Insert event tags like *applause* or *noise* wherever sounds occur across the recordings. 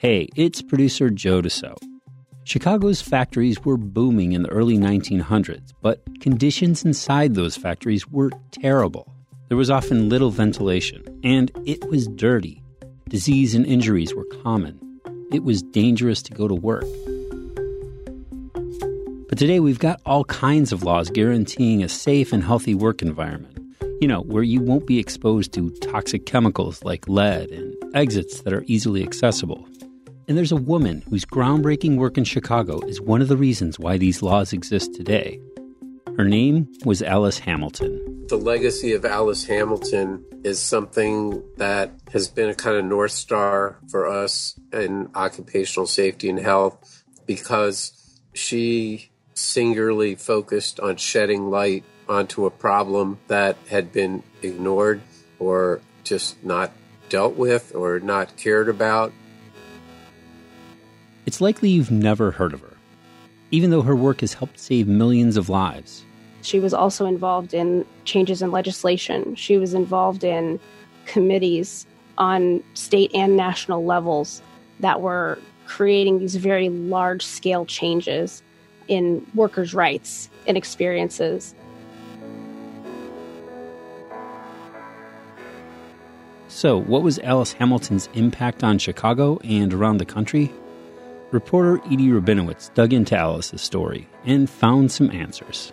Hey, it's producer Joe DeCeault. Chicago's factories were booming in the early 1900s, but conditions inside those factories were terrible. There was often little ventilation, and it was dirty. Disease and injuries were common. It was dangerous to go to work. But today we've got all kinds of laws guaranteeing a safe and healthy work environment. You know, where you won't be exposed to toxic chemicals like lead and exits that are easily accessible. And there's a woman whose groundbreaking work in Chicago is one of the reasons why these laws exist today. Her name was Alice Hamilton. The legacy of Alice Hamilton is something that has been a kind of North Star for us in occupational safety and health because she singularly focused on shedding light onto a problem that had been ignored or just not dealt with or not cared about. It's likely you've never heard of her, even though her work has helped save millions of lives. She was also involved in changes in legislation. She was involved in committees on state and national levels that were creating these very large scale changes in workers' rights and experiences. So, what was Alice Hamilton's impact on Chicago and around the country? Reporter Edie Rubinowitz dug into Alice's story and found some answers.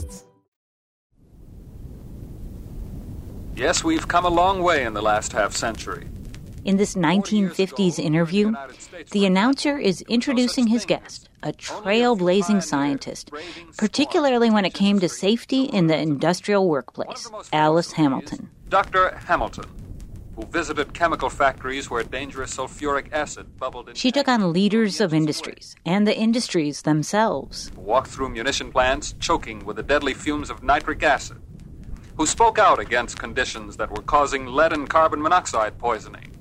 Yes, we've come a long way in the last half century. In this 1950s interview, the announcer is introducing his guest, a trailblazing scientist, particularly when it came to safety in the industrial workplace, Alice Hamilton. Dr. Hamilton, who visited chemical factories where dangerous sulfuric acid bubbled in. She took on leaders of industries and the industries themselves. Walked through munition plants choking with the deadly fumes of nitric acid who spoke out against conditions that were causing lead and carbon monoxide poisoning.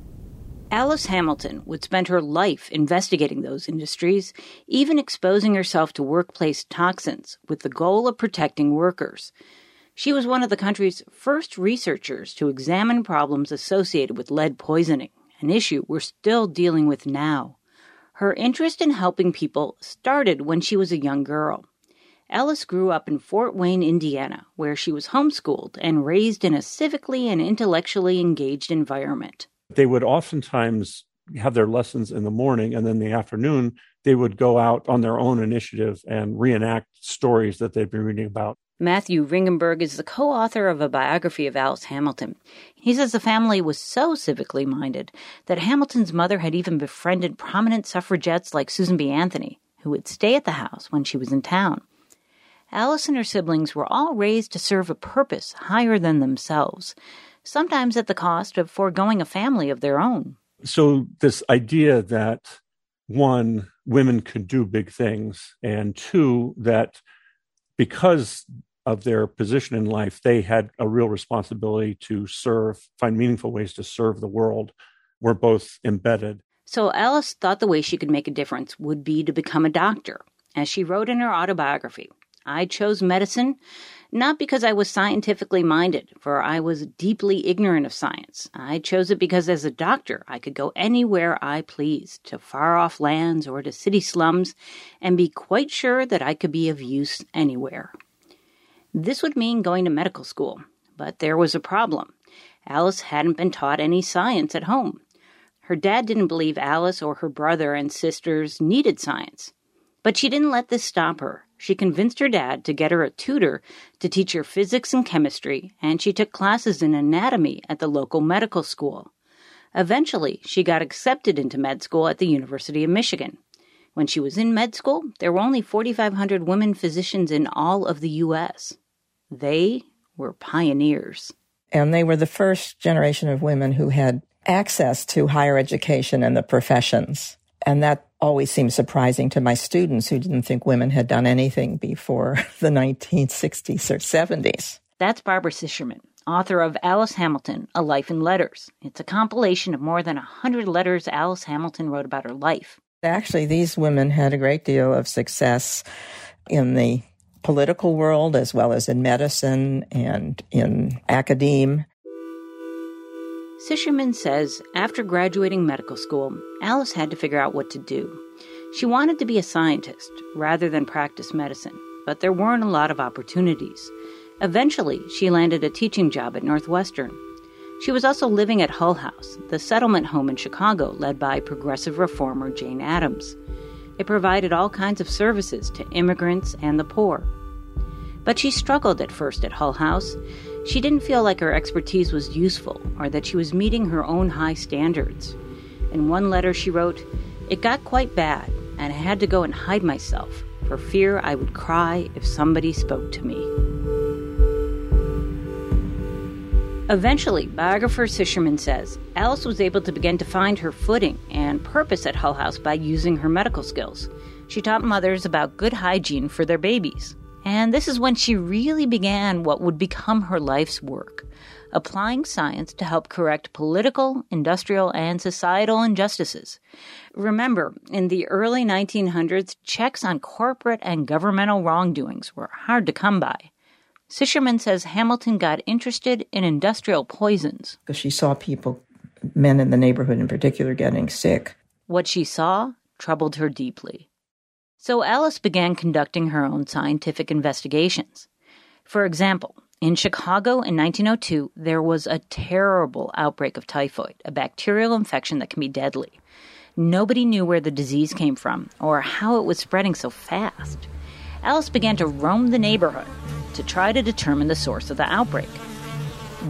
Alice Hamilton would spend her life investigating those industries, even exposing herself to workplace toxins with the goal of protecting workers. She was one of the country's first researchers to examine problems associated with lead poisoning, an issue we're still dealing with now. Her interest in helping people started when she was a young girl. Alice grew up in Fort Wayne, Indiana, where she was homeschooled and raised in a civically and intellectually engaged environment. They would oftentimes have their lessons in the morning, and then the afternoon, they would go out on their own initiative and reenact stories that they'd been reading about. Matthew Ringenberg is the co author of a biography of Alice Hamilton. He says the family was so civically minded that Hamilton's mother had even befriended prominent suffragettes like Susan B. Anthony, who would stay at the house when she was in town. Alice and her siblings were all raised to serve a purpose higher than themselves, sometimes at the cost of foregoing a family of their own. So, this idea that one, women could do big things, and two, that because of their position in life, they had a real responsibility to serve, find meaningful ways to serve the world, were both embedded. So, Alice thought the way she could make a difference would be to become a doctor. As she wrote in her autobiography, I chose medicine not because I was scientifically minded, for I was deeply ignorant of science. I chose it because as a doctor I could go anywhere I pleased, to far off lands or to city slums, and be quite sure that I could be of use anywhere. This would mean going to medical school, but there was a problem. Alice hadn't been taught any science at home. Her dad didn't believe Alice or her brother and sisters needed science. But she didn't let this stop her. She convinced her dad to get her a tutor to teach her physics and chemistry, and she took classes in anatomy at the local medical school. Eventually, she got accepted into med school at the University of Michigan. When she was in med school, there were only 4,500 women physicians in all of the U.S. They were pioneers. And they were the first generation of women who had access to higher education and the professions. And that always seemed surprising to my students who didn't think women had done anything before *laughs* the 1960s or 70s. That's Barbara Sicherman, author of Alice Hamilton, A Life in Letters. It's a compilation of more than a 100 letters Alice Hamilton wrote about her life. Actually, these women had a great deal of success in the political world as well as in medicine and in academe. Sicherman says after graduating medical school, Alice had to figure out what to do. She wanted to be a scientist rather than practice medicine, but there weren't a lot of opportunities. Eventually, she landed a teaching job at Northwestern. She was also living at Hull House, the settlement home in Chicago led by progressive reformer Jane Addams. It provided all kinds of services to immigrants and the poor. But she struggled at first at Hull House. She didn't feel like her expertise was useful or that she was meeting her own high standards. In one letter, she wrote, It got quite bad, and I had to go and hide myself for fear I would cry if somebody spoke to me. Eventually, biographer Sicherman says Alice was able to begin to find her footing and purpose at Hull House by using her medical skills. She taught mothers about good hygiene for their babies. And this is when she really began what would become her life's work applying science to help correct political, industrial, and societal injustices. Remember, in the early 1900s, checks on corporate and governmental wrongdoings were hard to come by. Sicherman says Hamilton got interested in industrial poisons. Because she saw people, men in the neighborhood in particular, getting sick. What she saw troubled her deeply. So Alice began conducting her own scientific investigations. For example, in Chicago in 1902, there was a terrible outbreak of typhoid, a bacterial infection that can be deadly. Nobody knew where the disease came from or how it was spreading so fast. Alice began to roam the neighborhood to try to determine the source of the outbreak,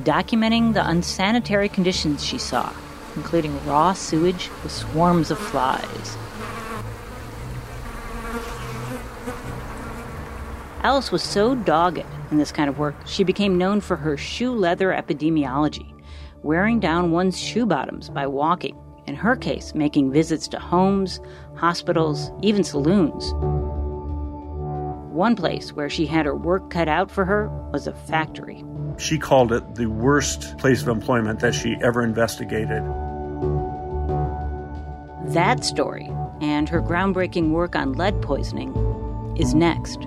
documenting the unsanitary conditions she saw, including raw sewage with swarms of flies. Alice was so dogged in this kind of work, she became known for her shoe leather epidemiology, wearing down one's shoe bottoms by walking, in her case, making visits to homes, hospitals, even saloons. One place where she had her work cut out for her was a factory. She called it the worst place of employment that she ever investigated. That story and her groundbreaking work on lead poisoning is next.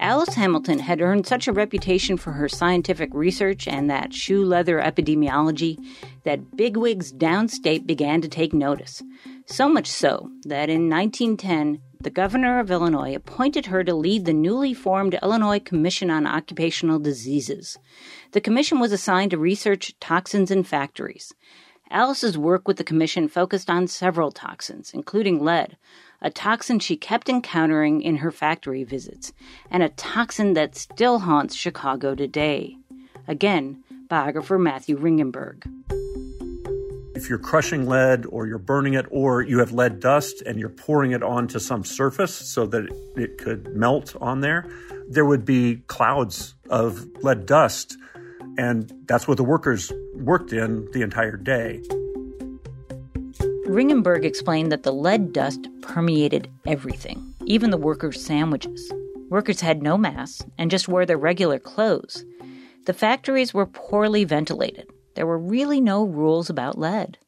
Alice Hamilton had earned such a reputation for her scientific research and that shoe leather epidemiology that bigwigs downstate began to take notice. So much so that in 1910, the governor of Illinois appointed her to lead the newly formed Illinois Commission on Occupational Diseases. The commission was assigned to research toxins in factories. Alice's work with the commission focused on several toxins, including lead, a toxin she kept encountering in her factory visits, and a toxin that still haunts Chicago today. Again, biographer Matthew Ringenberg. If you're crushing lead or you're burning it or you have lead dust and you're pouring it onto some surface so that it could melt on there, there would be clouds of lead dust. And that's what the workers worked in the entire day. Ringenberg explained that the lead dust permeated everything, even the workers' sandwiches. Workers had no masks and just wore their regular clothes. The factories were poorly ventilated. There were really no rules about lead.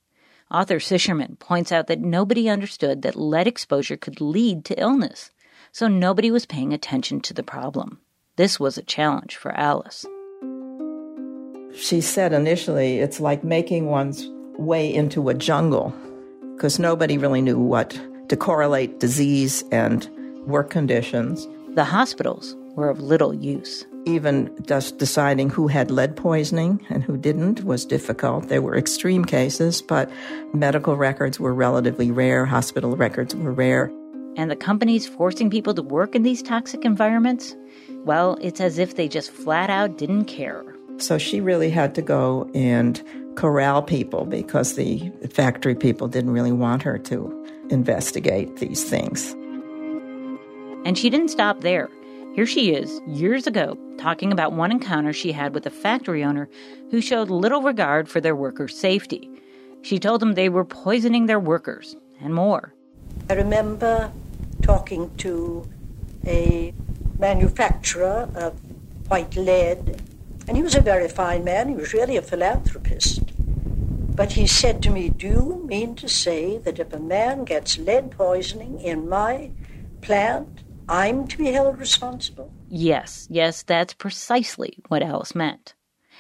Author Sicherman points out that nobody understood that lead exposure could lead to illness, so nobody was paying attention to the problem. This was a challenge for Alice. She said initially, it's like making one's way into a jungle because nobody really knew what to correlate disease and work conditions. The hospitals were of little use. Even just deciding who had lead poisoning and who didn't was difficult. There were extreme cases, but medical records were relatively rare, hospital records were rare. And the companies forcing people to work in these toxic environments? Well, it's as if they just flat out didn't care. So she really had to go and corral people because the factory people didn't really want her to investigate these things. And she didn't stop there. Here she is, years ago, talking about one encounter she had with a factory owner who showed little regard for their workers' safety. She told them they were poisoning their workers and more. I remember talking to a manufacturer of white lead, and he was a very fine man. He was really a philanthropist. But he said to me, Do you mean to say that if a man gets lead poisoning in my plant, I'm to be held responsible? Yes, yes, that's precisely what Alice meant.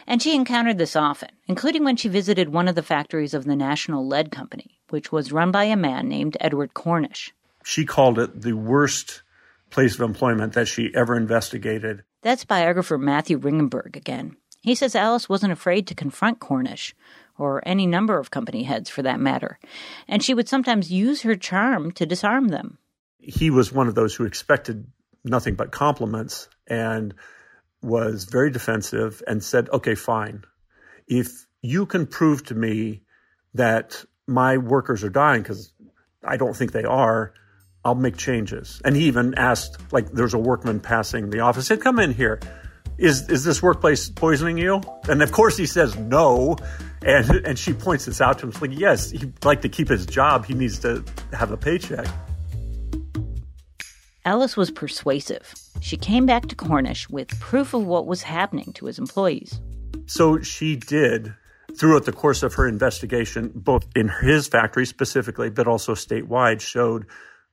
And she encountered this often, including when she visited one of the factories of the National Lead Company, which was run by a man named Edward Cornish. She called it the worst place of employment that she ever investigated. That's biographer Matthew Ringenberg again. He says Alice wasn't afraid to confront Cornish, or any number of company heads for that matter, and she would sometimes use her charm to disarm them he was one of those who expected nothing but compliments and was very defensive and said, okay, fine. If you can prove to me that my workers are dying, because I don't think they are, I'll make changes. And he even asked, like, there's a workman passing the office, He said, come in here. Is, is this workplace poisoning you? And of course he says no. And, and she points this out to him. It's like, yes, he'd like to keep his job. He needs to have a paycheck. Alice was persuasive. She came back to Cornish with proof of what was happening to his employees. So she did, throughout the course of her investigation, both in his factory specifically, but also statewide, showed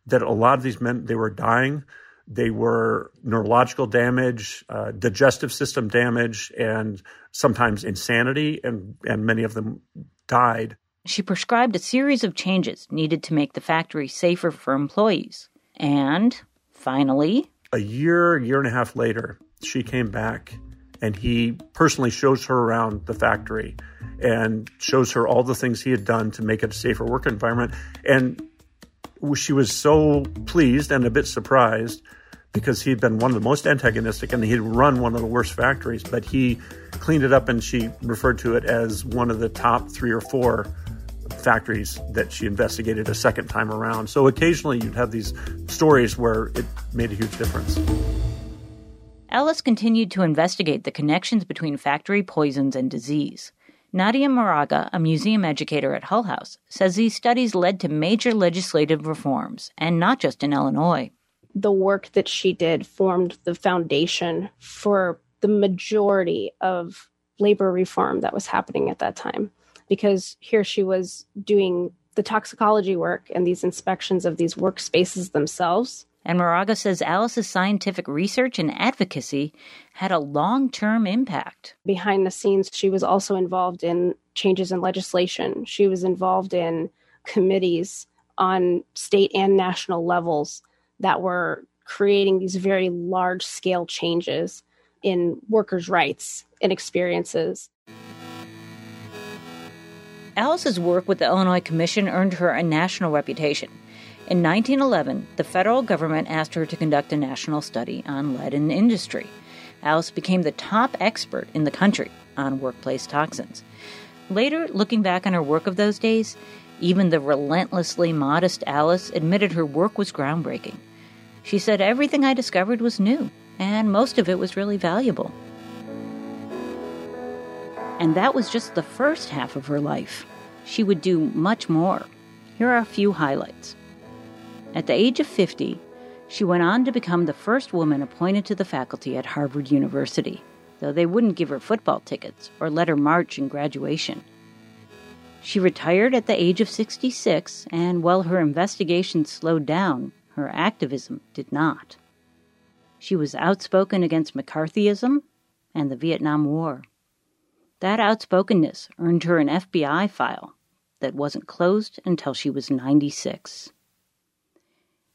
that a lot of these men, they were dying. They were neurological damage, uh, digestive system damage, and sometimes insanity, and, and many of them died. She prescribed a series of changes needed to make the factory safer for employees. And Finally, a year, year and a half later, she came back and he personally shows her around the factory and shows her all the things he had done to make it a safer work environment. And she was so pleased and a bit surprised because he'd been one of the most antagonistic and he'd run one of the worst factories, but he cleaned it up and she referred to it as one of the top three or four factories that she investigated a second time around. So occasionally you'd have these stories where it made a huge difference. Alice continued to investigate the connections between factory poisons and disease. Nadia Moraga, a museum educator at Hull House, says these studies led to major legislative reforms, and not just in Illinois. The work that she did formed the foundation for the majority of labor reform that was happening at that time because here she was doing the toxicology work and these inspections of these workspaces themselves. And Moraga says Alice's scientific research and advocacy had a long term impact. Behind the scenes, she was also involved in changes in legislation. She was involved in committees on state and national levels that were creating these very large scale changes in workers' rights and experiences. Alice's work with the Illinois Commission earned her a national reputation. In 1911, the federal government asked her to conduct a national study on lead in industry. Alice became the top expert in the country on workplace toxins. Later, looking back on her work of those days, even the relentlessly modest Alice admitted her work was groundbreaking. She said, Everything I discovered was new, and most of it was really valuable. And that was just the first half of her life. She would do much more. Here are a few highlights. At the age of 50, she went on to become the first woman appointed to the faculty at Harvard University, though they wouldn't give her football tickets or let her march in graduation. She retired at the age of 66, and while her investigation slowed down, her activism did not. She was outspoken against McCarthyism and the Vietnam War. That outspokenness earned her an FBI file that wasn't closed until she was 96.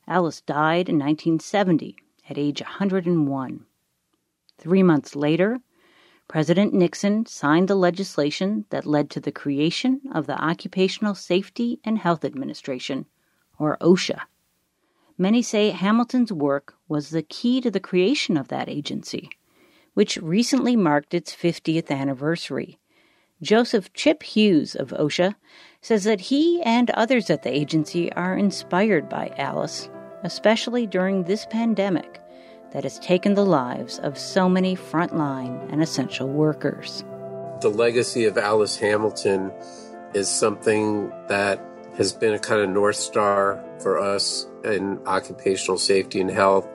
Alice died in 1970 at age 101. Three months later, President Nixon signed the legislation that led to the creation of the Occupational Safety and Health Administration, or OSHA. Many say Hamilton's work was the key to the creation of that agency, which recently marked its 50th anniversary. Joseph Chip Hughes of OSHA says that he and others at the agency are inspired by Alice, especially during this pandemic that has taken the lives of so many frontline and essential workers. The legacy of Alice Hamilton is something that has been a kind of North Star for us in occupational safety and health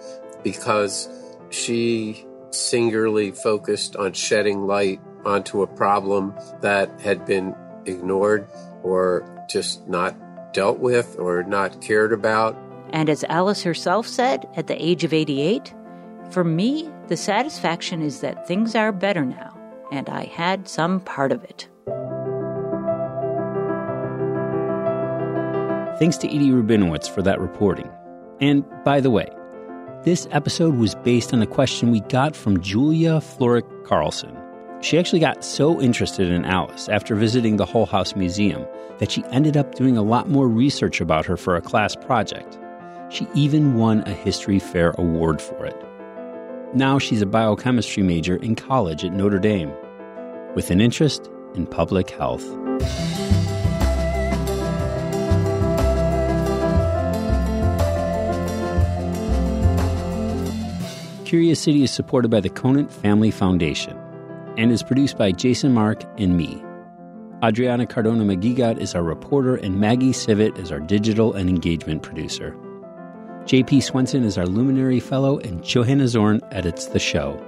because she singularly focused on shedding light onto a problem that had been ignored or just not dealt with or not cared about. And as Alice herself said at the age of 88, for me, the satisfaction is that things are better now, and I had some part of it. Thanks to Edie Rubinowitz for that reporting. And by the way, this episode was based on a question we got from Julia Florick Carlson. She actually got so interested in Alice after visiting the Hull House Museum that she ended up doing a lot more research about her for a class project. She even won a History Fair award for it. Now she's a biochemistry major in college at Notre Dame with an interest in public health. Curious City is supported by the Conant Family Foundation and is produced by Jason Mark and me. Adriana Cardona Maguigad is our reporter, and Maggie Sivit is our digital and engagement producer. JP Swenson is our Luminary Fellow, and Johanna Zorn edits the show.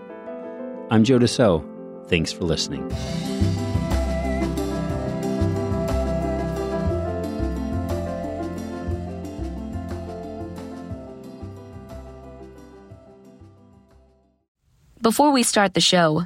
I'm Joe DeCeault. Thanks for listening. Before we start the show,